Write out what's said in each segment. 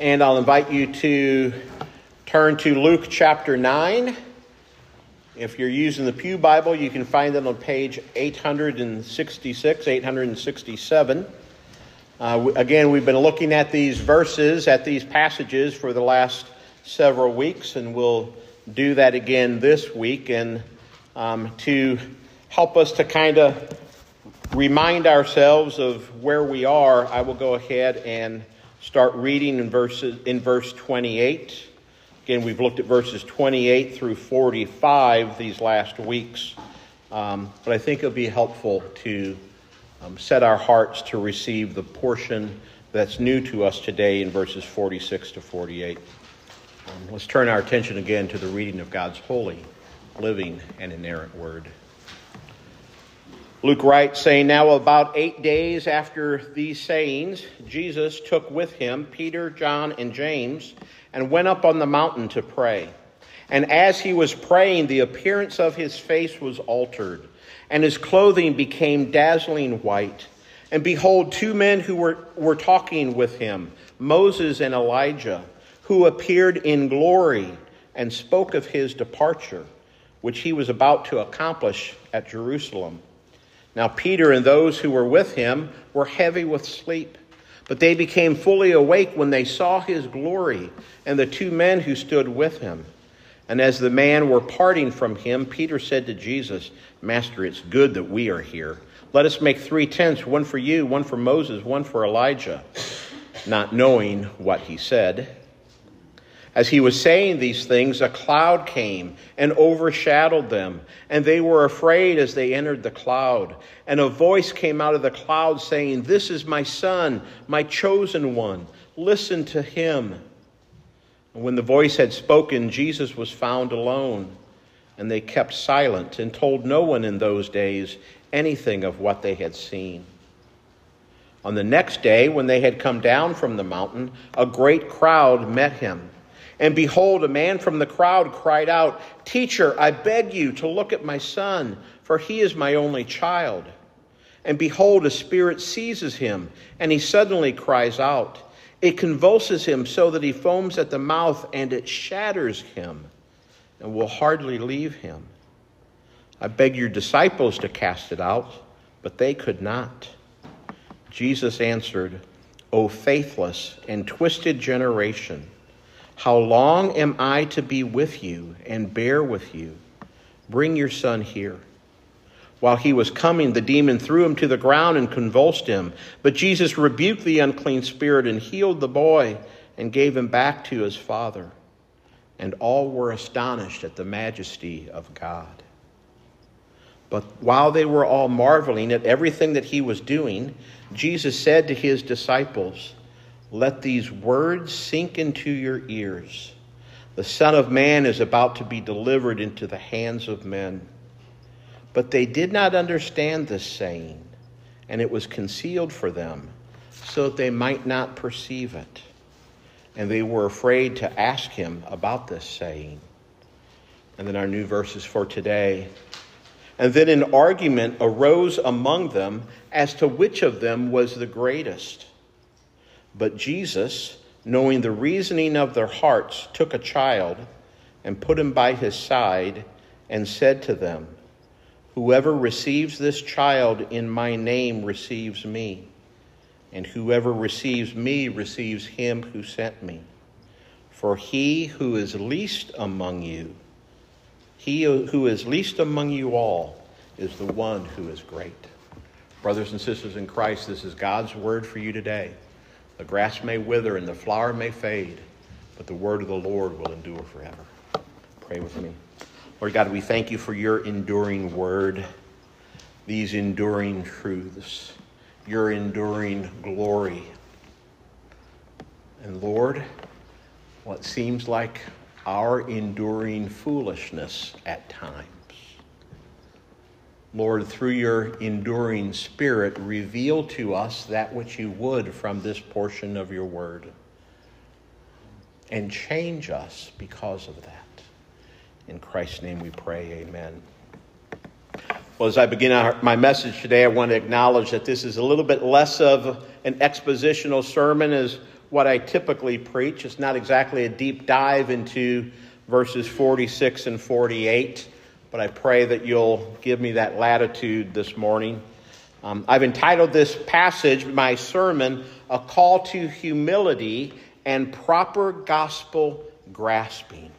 And I'll invite you to turn to Luke chapter 9. If you're using the Pew Bible, you can find it on page 866, 867. Uh, again, we've been looking at these verses, at these passages for the last several weeks, and we'll do that again this week. And um, to help us to kind of remind ourselves of where we are, I will go ahead and start reading in verses in verse 28. Again, we've looked at verses 28 through 45 these last weeks, um, but I think it'll be helpful to um, set our hearts to receive the portion that's new to us today in verses 46 to 48. Um, let's turn our attention again to the reading of God's holy, living, and inerrant word. Luke writes, saying, Now about eight days after these sayings, Jesus took with him Peter, John, and James, and went up on the mountain to pray. And as he was praying, the appearance of his face was altered, and his clothing became dazzling white. And behold, two men who were, were talking with him, Moses and Elijah, who appeared in glory and spoke of his departure, which he was about to accomplish at Jerusalem. Now, Peter and those who were with him were heavy with sleep, but they became fully awake when they saw his glory and the two men who stood with him. And as the man were parting from him, Peter said to Jesus, Master, it's good that we are here. Let us make three tents one for you, one for Moses, one for Elijah, not knowing what he said. As he was saying these things, a cloud came and overshadowed them, and they were afraid as they entered the cloud. And a voice came out of the cloud saying, This is my son, my chosen one. Listen to him. And when the voice had spoken, Jesus was found alone, and they kept silent and told no one in those days anything of what they had seen. On the next day, when they had come down from the mountain, a great crowd met him. And behold, a man from the crowd cried out, Teacher, I beg you to look at my son, for he is my only child. And behold, a spirit seizes him, and he suddenly cries out. It convulses him so that he foams at the mouth, and it shatters him, and will hardly leave him. I beg your disciples to cast it out, but they could not. Jesus answered, O faithless and twisted generation. How long am I to be with you and bear with you? Bring your son here. While he was coming, the demon threw him to the ground and convulsed him. But Jesus rebuked the unclean spirit and healed the boy and gave him back to his father. And all were astonished at the majesty of God. But while they were all marveling at everything that he was doing, Jesus said to his disciples, let these words sink into your ears. The Son of Man is about to be delivered into the hands of men. But they did not understand this saying, and it was concealed for them, so that they might not perceive it. And they were afraid to ask him about this saying. And then our new verses for today. And then an argument arose among them as to which of them was the greatest. But Jesus, knowing the reasoning of their hearts, took a child and put him by his side and said to them, Whoever receives this child in my name receives me, and whoever receives me receives him who sent me. For he who is least among you, he who is least among you all, is the one who is great. Brothers and sisters in Christ, this is God's word for you today. The grass may wither and the flower may fade, but the word of the Lord will endure forever. Pray with me. Lord God, we thank you for your enduring word, these enduring truths, your enduring glory. And Lord, what seems like our enduring foolishness at times. Lord, through your enduring spirit, reveal to us that which you would from this portion of your word. And change us because of that. In Christ's name we pray, amen. Well, as I begin our, my message today, I want to acknowledge that this is a little bit less of an expositional sermon as what I typically preach. It's not exactly a deep dive into verses 46 and 48, but I pray that you'll give me that latitude this morning. Um, I've entitled this passage, my sermon, A Call to Humility and Proper Gospel Grasping.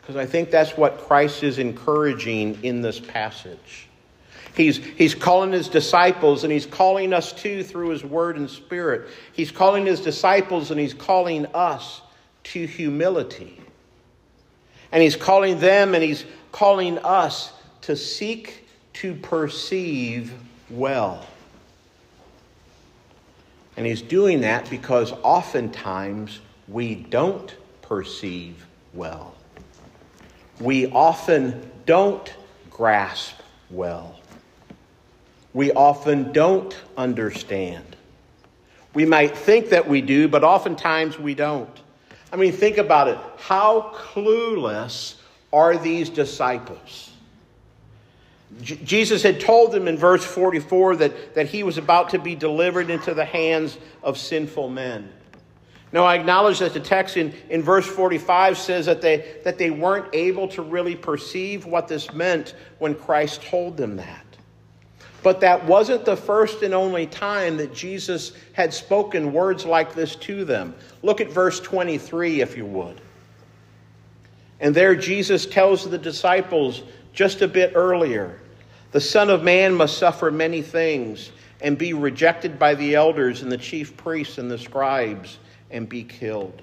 Because I think that's what Christ is encouraging in this passage. He's, he's calling his disciples and he's calling us too through his word and spirit. He's calling his disciples and he's calling us to humility. And he's calling them and he's calling us to seek to perceive well. And he's doing that because oftentimes we don't perceive well. We often don't grasp well we often don't understand. We might think that we do, but oftentimes we don't. I mean, think about it. How clueless are these disciples? J- Jesus had told them in verse 44 that, that he was about to be delivered into the hands of sinful men. Now, I acknowledge that the text in, in verse 45 says that they, that they weren't able to really perceive what this meant when Christ told them that. But that wasn't the first and only time that Jesus had spoken words like this to them. Look at verse 23, if you would. And there Jesus tells the disciples just a bit earlier the Son of Man must suffer many things and be rejected by the elders and the chief priests and the scribes and be killed.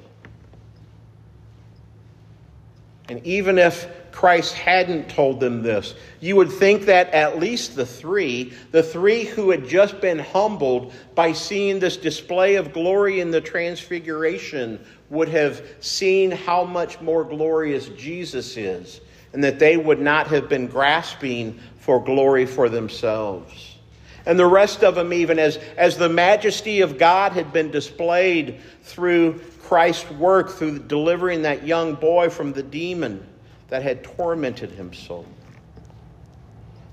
And even if Christ hadn't told them this, you would think that at least the three, the three who had just been humbled by seeing this display of glory in the transfiguration, would have seen how much more glorious Jesus is, and that they would not have been grasping for glory for themselves. And the rest of them, even as, as the majesty of God had been displayed through Christ's work through delivering that young boy from the demon that had tormented him so.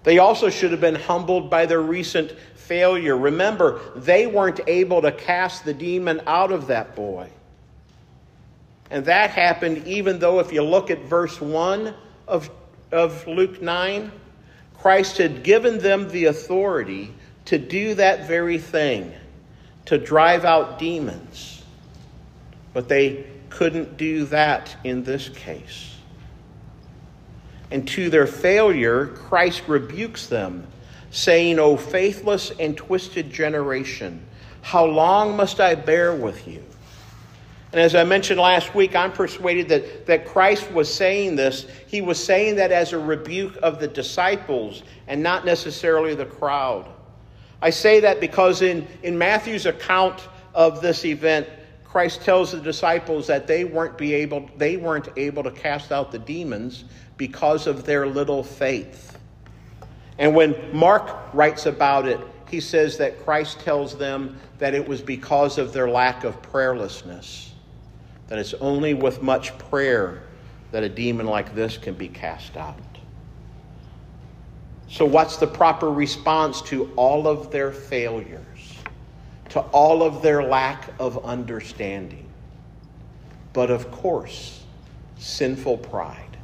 They also should have been humbled by their recent failure. Remember, they weren't able to cast the demon out of that boy. And that happened even though, if you look at verse 1 of, of Luke 9, Christ had given them the authority to do that very thing, to drive out demons. But they couldn't do that in this case. And to their failure, Christ rebukes them, saying, O faithless and twisted generation, how long must I bear with you? And as I mentioned last week, I'm persuaded that, that Christ was saying this. He was saying that as a rebuke of the disciples and not necessarily the crowd. I say that because in, in Matthew's account of this event, Christ tells the disciples that they weren't be able they weren't able to cast out the demons because of their little faith. And when Mark writes about it, he says that Christ tells them that it was because of their lack of prayerlessness. That it's only with much prayer that a demon like this can be cast out. So, what's the proper response to all of their failure? To all of their lack of understanding. But of course, sinful pride.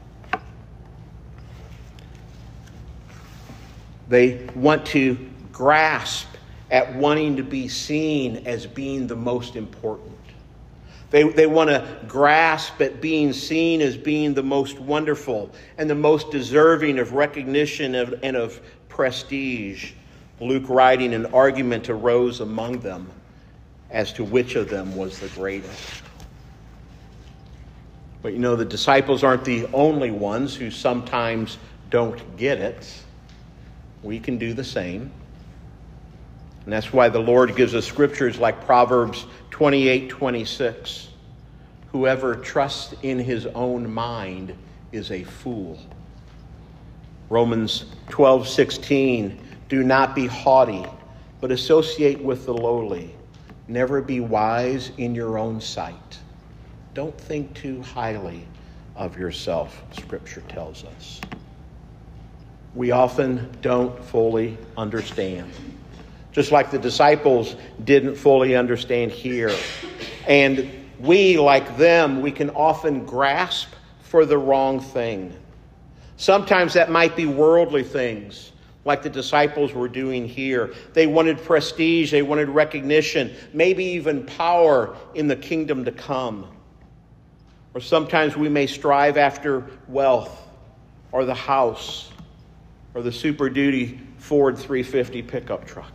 They want to grasp at wanting to be seen as being the most important. They, they want to grasp at being seen as being the most wonderful and the most deserving of recognition of, and of prestige. Luke writing, an argument arose among them as to which of them was the greatest. But you know, the disciples aren't the only ones who sometimes don't get it. We can do the same. And that's why the Lord gives us scriptures like Proverbs 28 26. Whoever trusts in his own mind is a fool. Romans 12 16. Do not be haughty, but associate with the lowly. Never be wise in your own sight. Don't think too highly of yourself, Scripture tells us. We often don't fully understand. just like the disciples didn't fully understand here. And we, like them, we can often grasp for the wrong thing. Sometimes that might be worldly things, like the disciples were doing here. They wanted prestige, they wanted recognition, maybe even power in the kingdom to come. Or sometimes we may strive after wealth or the house or the Super Duty Ford 350 pickup truck.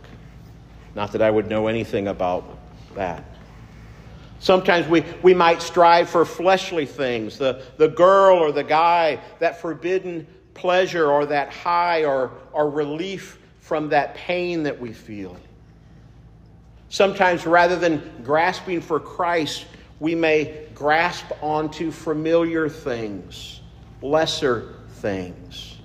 Not that I would know anything about that. Sometimes we, we might strive for fleshly things the, the girl or the guy, that forbidden pleasure or that high or, or relief from that pain that we feel. Sometimes rather than grasping for Christ, we may grasp onto familiar things, lesser things.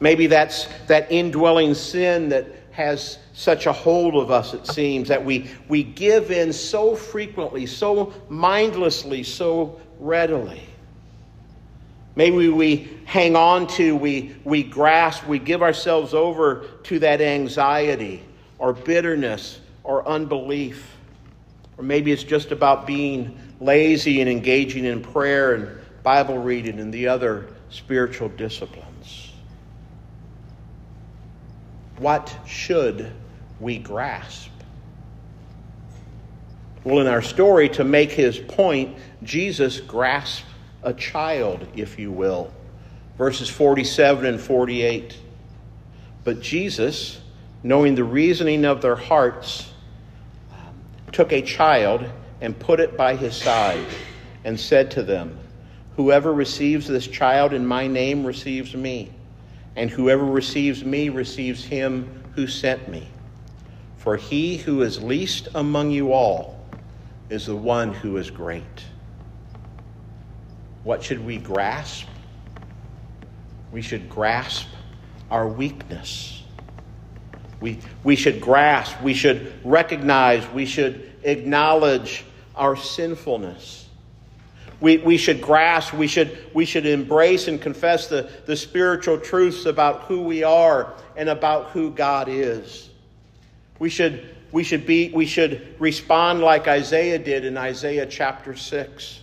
Maybe that's that indwelling sin that has such a hold of us, it seems, that we, we give in so frequently, so mindlessly, so readily. Maybe we hang on to, we, we grasp, we give ourselves over to that anxiety or bitterness or unbelief. Or maybe it's just about being lazy and engaging in prayer and Bible reading and the other spiritual disciplines. What should we grasp? Well, in our story, to make his point, Jesus grasped a child, if you will. Verses 47 and 48. But Jesus, knowing the reasoning of their hearts, took a child and put it by his side and said to them, Whoever receives this child in my name receives me and whoever receives me receives him who sent me. For he who is least among you all is the one who is great. What should we grasp? We should grasp our weakness. We, we should grasp, we should recognize, we should acknowledge our sinfulness. We, we should grasp, we should, we should embrace and confess the, the spiritual truths about who we are and about who God is. We should, we should, be, we should respond like Isaiah did in Isaiah chapter 6.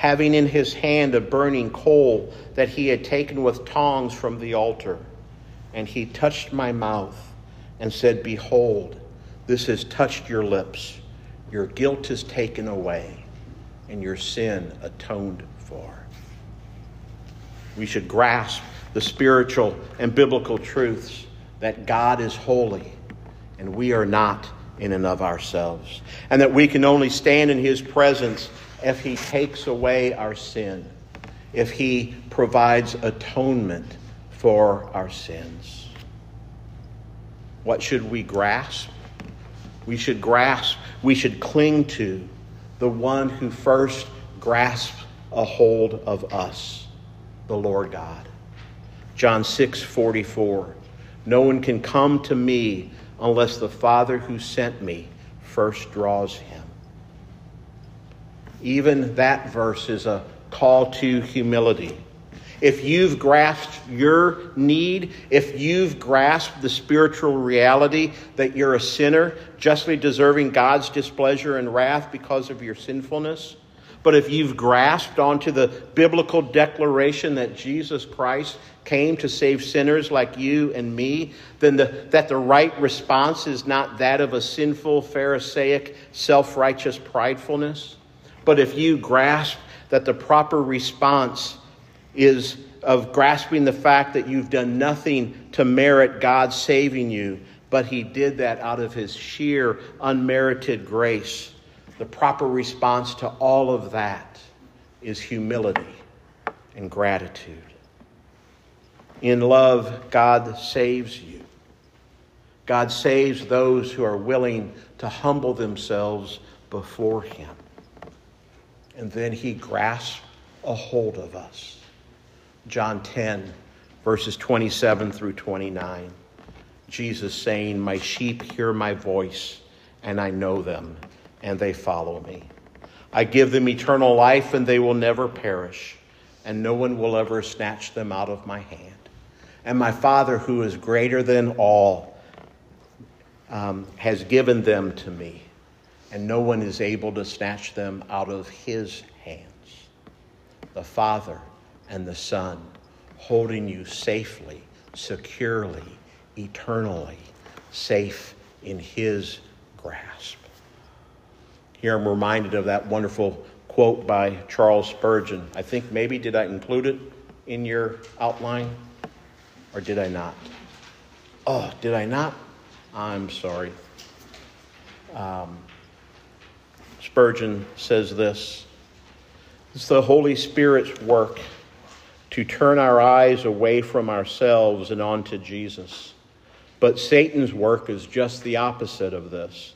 having in his hand a burning coal that he had taken with tongs from the altar. And he touched my mouth and said, Behold, this has touched your lips. Your guilt is taken away, and your sin atoned for we should grasp the spiritual and biblical truths that God is holy and we are not in and of ourselves, and that we can only stand in His presence if He takes away our sin, if He provides atonement for our sins. What should we grasp? We should grasp, we should cling to the one who first grasped a hold of us the Lord God. John 6 44. No one can come to me unless the Father who sent me first draws him. Even that verse is a call to humility. If you've grasped your need, if you've grasped the spiritual reality that you're a sinner, justly deserving God's displeasure and wrath because of your sinfulness, but if you've grasped onto the biblical declaration that Jesus Christ came to save sinners like you and me, then the, that the right response is not that of a sinful, Pharisaic, self righteous pridefulness. But if you grasp that the proper response is of grasping the fact that you've done nothing to merit God saving you, but He did that out of His sheer, unmerited grace. The proper response to all of that is humility and gratitude. In love, God saves you. God saves those who are willing to humble themselves before Him. And then He grasps a hold of us. John 10, verses 27 through 29. Jesus saying, My sheep hear my voice, and I know them, and they follow me. I give them eternal life, and they will never perish, and no one will ever snatch them out of my hand. And my Father, who is greater than all, um, has given them to me, and no one is able to snatch them out of his hands. The Father and the Son holding you safely, securely, eternally, safe in his grasp. Here I'm reminded of that wonderful quote by Charles Spurgeon. I think maybe did I include it in your outline or did I not? Oh, did I not? I'm sorry. Um, Spurgeon says this It's the Holy Spirit's work to turn our eyes away from ourselves and onto Jesus. But Satan's work is just the opposite of this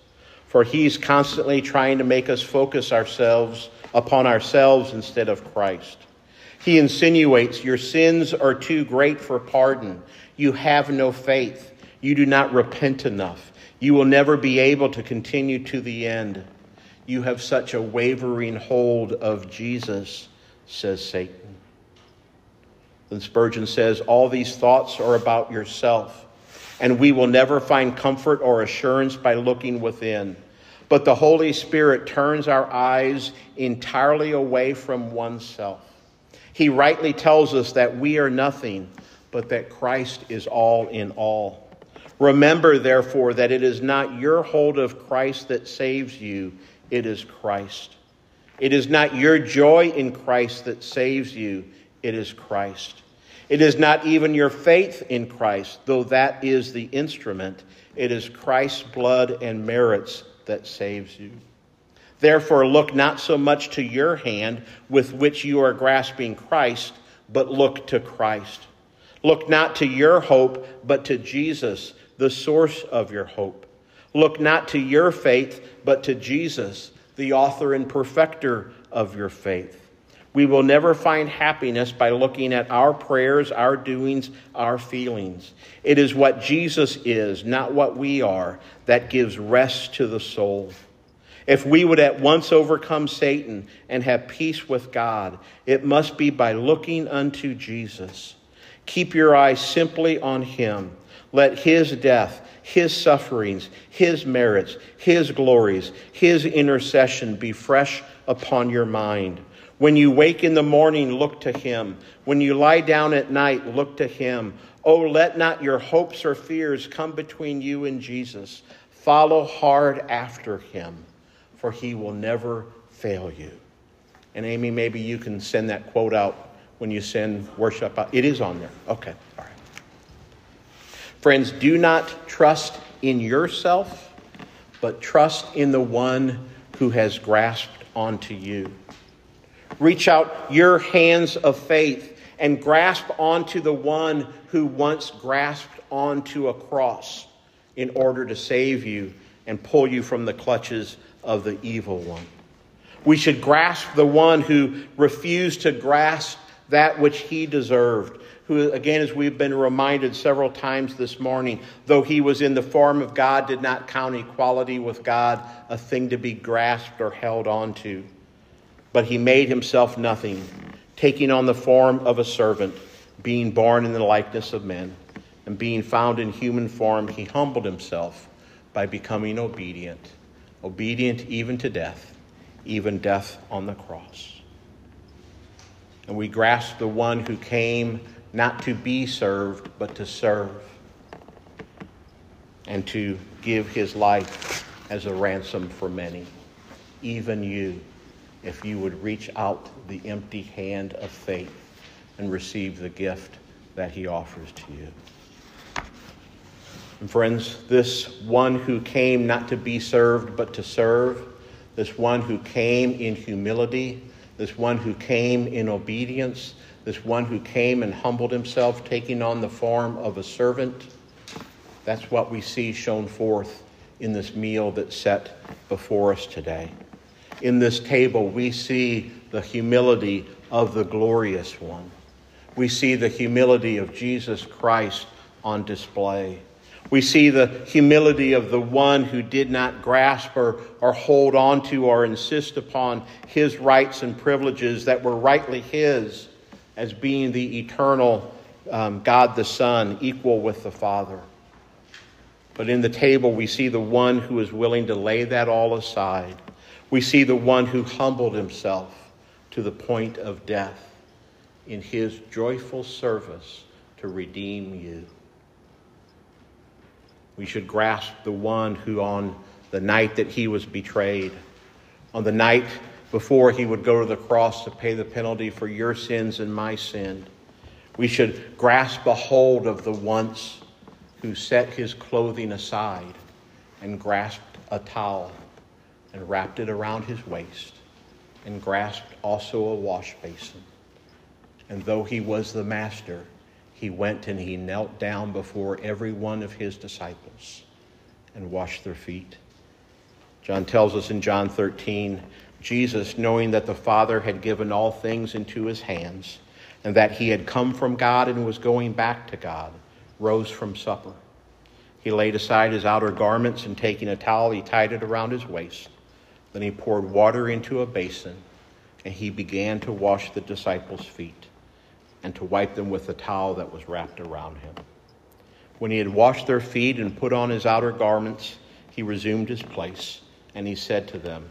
for he's constantly trying to make us focus ourselves upon ourselves instead of Christ. He insinuates your sins are too great for pardon. You have no faith. You do not repent enough. You will never be able to continue to the end. You have such a wavering hold of Jesus, says Satan. Then Spurgeon says, All these thoughts are about yourself and we will never find comfort or assurance by looking within. But the Holy Spirit turns our eyes entirely away from oneself. He rightly tells us that we are nothing, but that Christ is all in all. Remember, therefore, that it is not your hold of Christ that saves you, it is Christ. It is not your joy in Christ that saves you, it is Christ. It is not even your faith in Christ, though that is the instrument. It is Christ's blood and merits that saves you. Therefore, look not so much to your hand with which you are grasping Christ, but look to Christ. Look not to your hope, but to Jesus, the source of your hope. Look not to your faith, but to Jesus, the author and perfecter of your faith. We will never find happiness by looking at our prayers, our doings, our feelings. It is what Jesus is, not what we are, that gives rest to the soul. If we would at once overcome Satan and have peace with God, it must be by looking unto Jesus. Keep your eyes simply on Him. Let His death, His sufferings, His merits, His glories, His intercession be fresh upon your mind. When you wake in the morning, look to him. When you lie down at night, look to him. Oh, let not your hopes or fears come between you and Jesus. Follow hard after him, for he will never fail you. And Amy, maybe you can send that quote out when you send worship out. It is on there. Okay, all right. Friends, do not trust in yourself, but trust in the one who has grasped onto you. Reach out your hands of faith and grasp onto the one who once grasped onto a cross in order to save you and pull you from the clutches of the evil one. We should grasp the one who refused to grasp that which he deserved. Who, again, as we've been reminded several times this morning, though he was in the form of God, did not count equality with God a thing to be grasped or held onto. But he made himself nothing, taking on the form of a servant, being born in the likeness of men, and being found in human form, he humbled himself by becoming obedient, obedient even to death, even death on the cross. And we grasp the one who came not to be served, but to serve, and to give his life as a ransom for many, even you if you would reach out the empty hand of faith and receive the gift that he offers to you. And friends, this one who came not to be served, but to serve, this one who came in humility, this one who came in obedience, this one who came and humbled himself, taking on the form of a servant, that's what we see shown forth in this meal that's set before us today. In this table, we see the humility of the glorious one. We see the humility of Jesus Christ on display. We see the humility of the one who did not grasp or, or hold on to or insist upon his rights and privileges that were rightly his as being the eternal um, God the Son, equal with the Father. But in the table, we see the one who is willing to lay that all aside. We see the one who humbled himself to the point of death in his joyful service to redeem you. We should grasp the one who, on the night that he was betrayed, on the night before he would go to the cross to pay the penalty for your sins and my sin, we should grasp a hold of the once who set his clothing aside and grasped a towel and wrapped it around his waist and grasped also a wash basin. And though he was the master, he went and he knelt down before every one of his disciples and washed their feet. John tells us in John 13 Jesus, knowing that the Father had given all things into his hands, and that he had come from God and was going back to God, rose from supper. He laid aside his outer garments and taking a towel, he tied it around his waist. Then he poured water into a basin and he began to wash the disciples' feet and to wipe them with the towel that was wrapped around him. When he had washed their feet and put on his outer garments, he resumed his place and he said to them,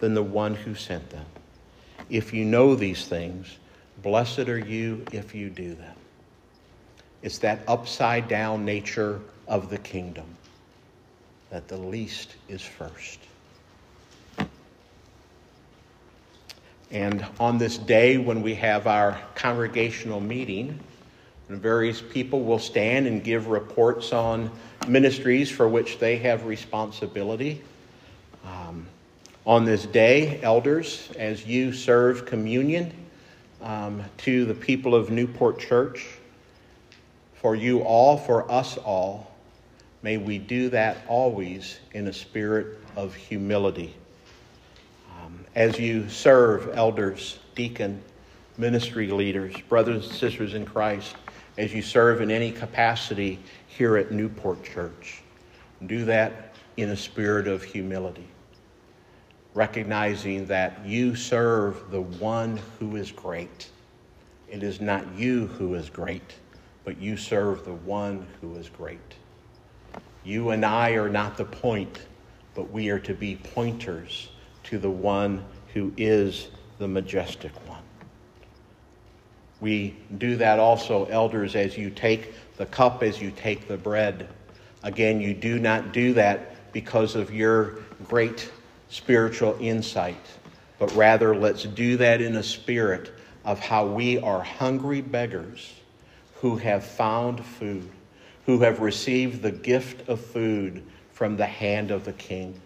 than the one who sent them. If you know these things, blessed are you if you do them. It's that upside down nature of the kingdom that the least is first. And on this day, when we have our congregational meeting, various people will stand and give reports on ministries for which they have responsibility. Um, on this day, elders, as you serve communion um, to the people of Newport Church, for you all, for us all, may we do that always in a spirit of humility as you serve elders, deacon, ministry leaders, brothers and sisters in Christ, as you serve in any capacity here at Newport Church. Do that in a spirit of humility, recognizing that you serve the one who is great. It is not you who is great, but you serve the one who is great. You and I are not the point, but we are to be pointers to the one who is the majestic one. We do that also, elders, as you take the cup, as you take the bread. Again, you do not do that because of your great spiritual insight, but rather let's do that in a spirit of how we are hungry beggars who have found food, who have received the gift of food from the hand of the King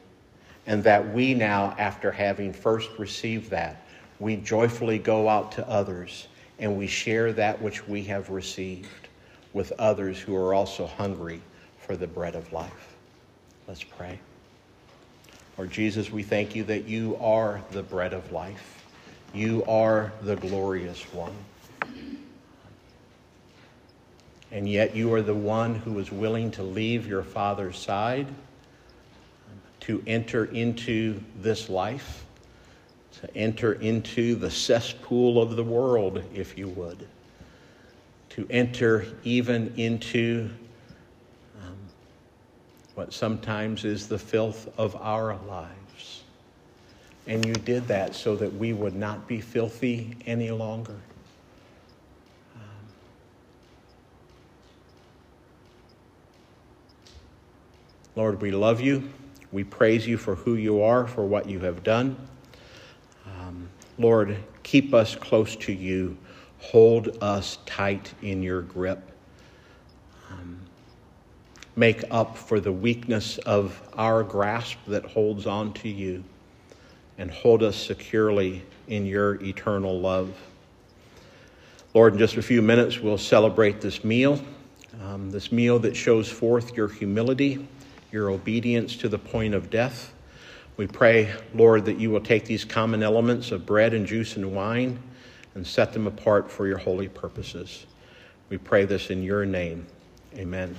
and that we now, after having first received that, we joyfully go out to others and we share that which we have received with others who are also hungry for the bread of life. Let's pray. Lord Jesus, we thank you that you are the bread of life. You are the glorious one. And yet you are the one who is willing to leave your Father's side to enter into this life, to enter into the cesspool of the world, if you would, to enter even into what sometimes is the filth of our lives. And you did that so that we would not be filthy any longer. Um, Lord, we love you. We praise you for who you are, for what you have done. Um, Lord, keep us close to you. Hold us tight in your grip. Make up for the weakness of our grasp that holds on to you and hold us securely in your eternal love. Lord, in just a few minutes, we'll celebrate this meal, um, this meal that shows forth your humility your obedience to the point of death. We pray, Lord, that you will take these common elements of bread and juice and wine and set them apart for your holy purposes. We pray this in your name. Amen.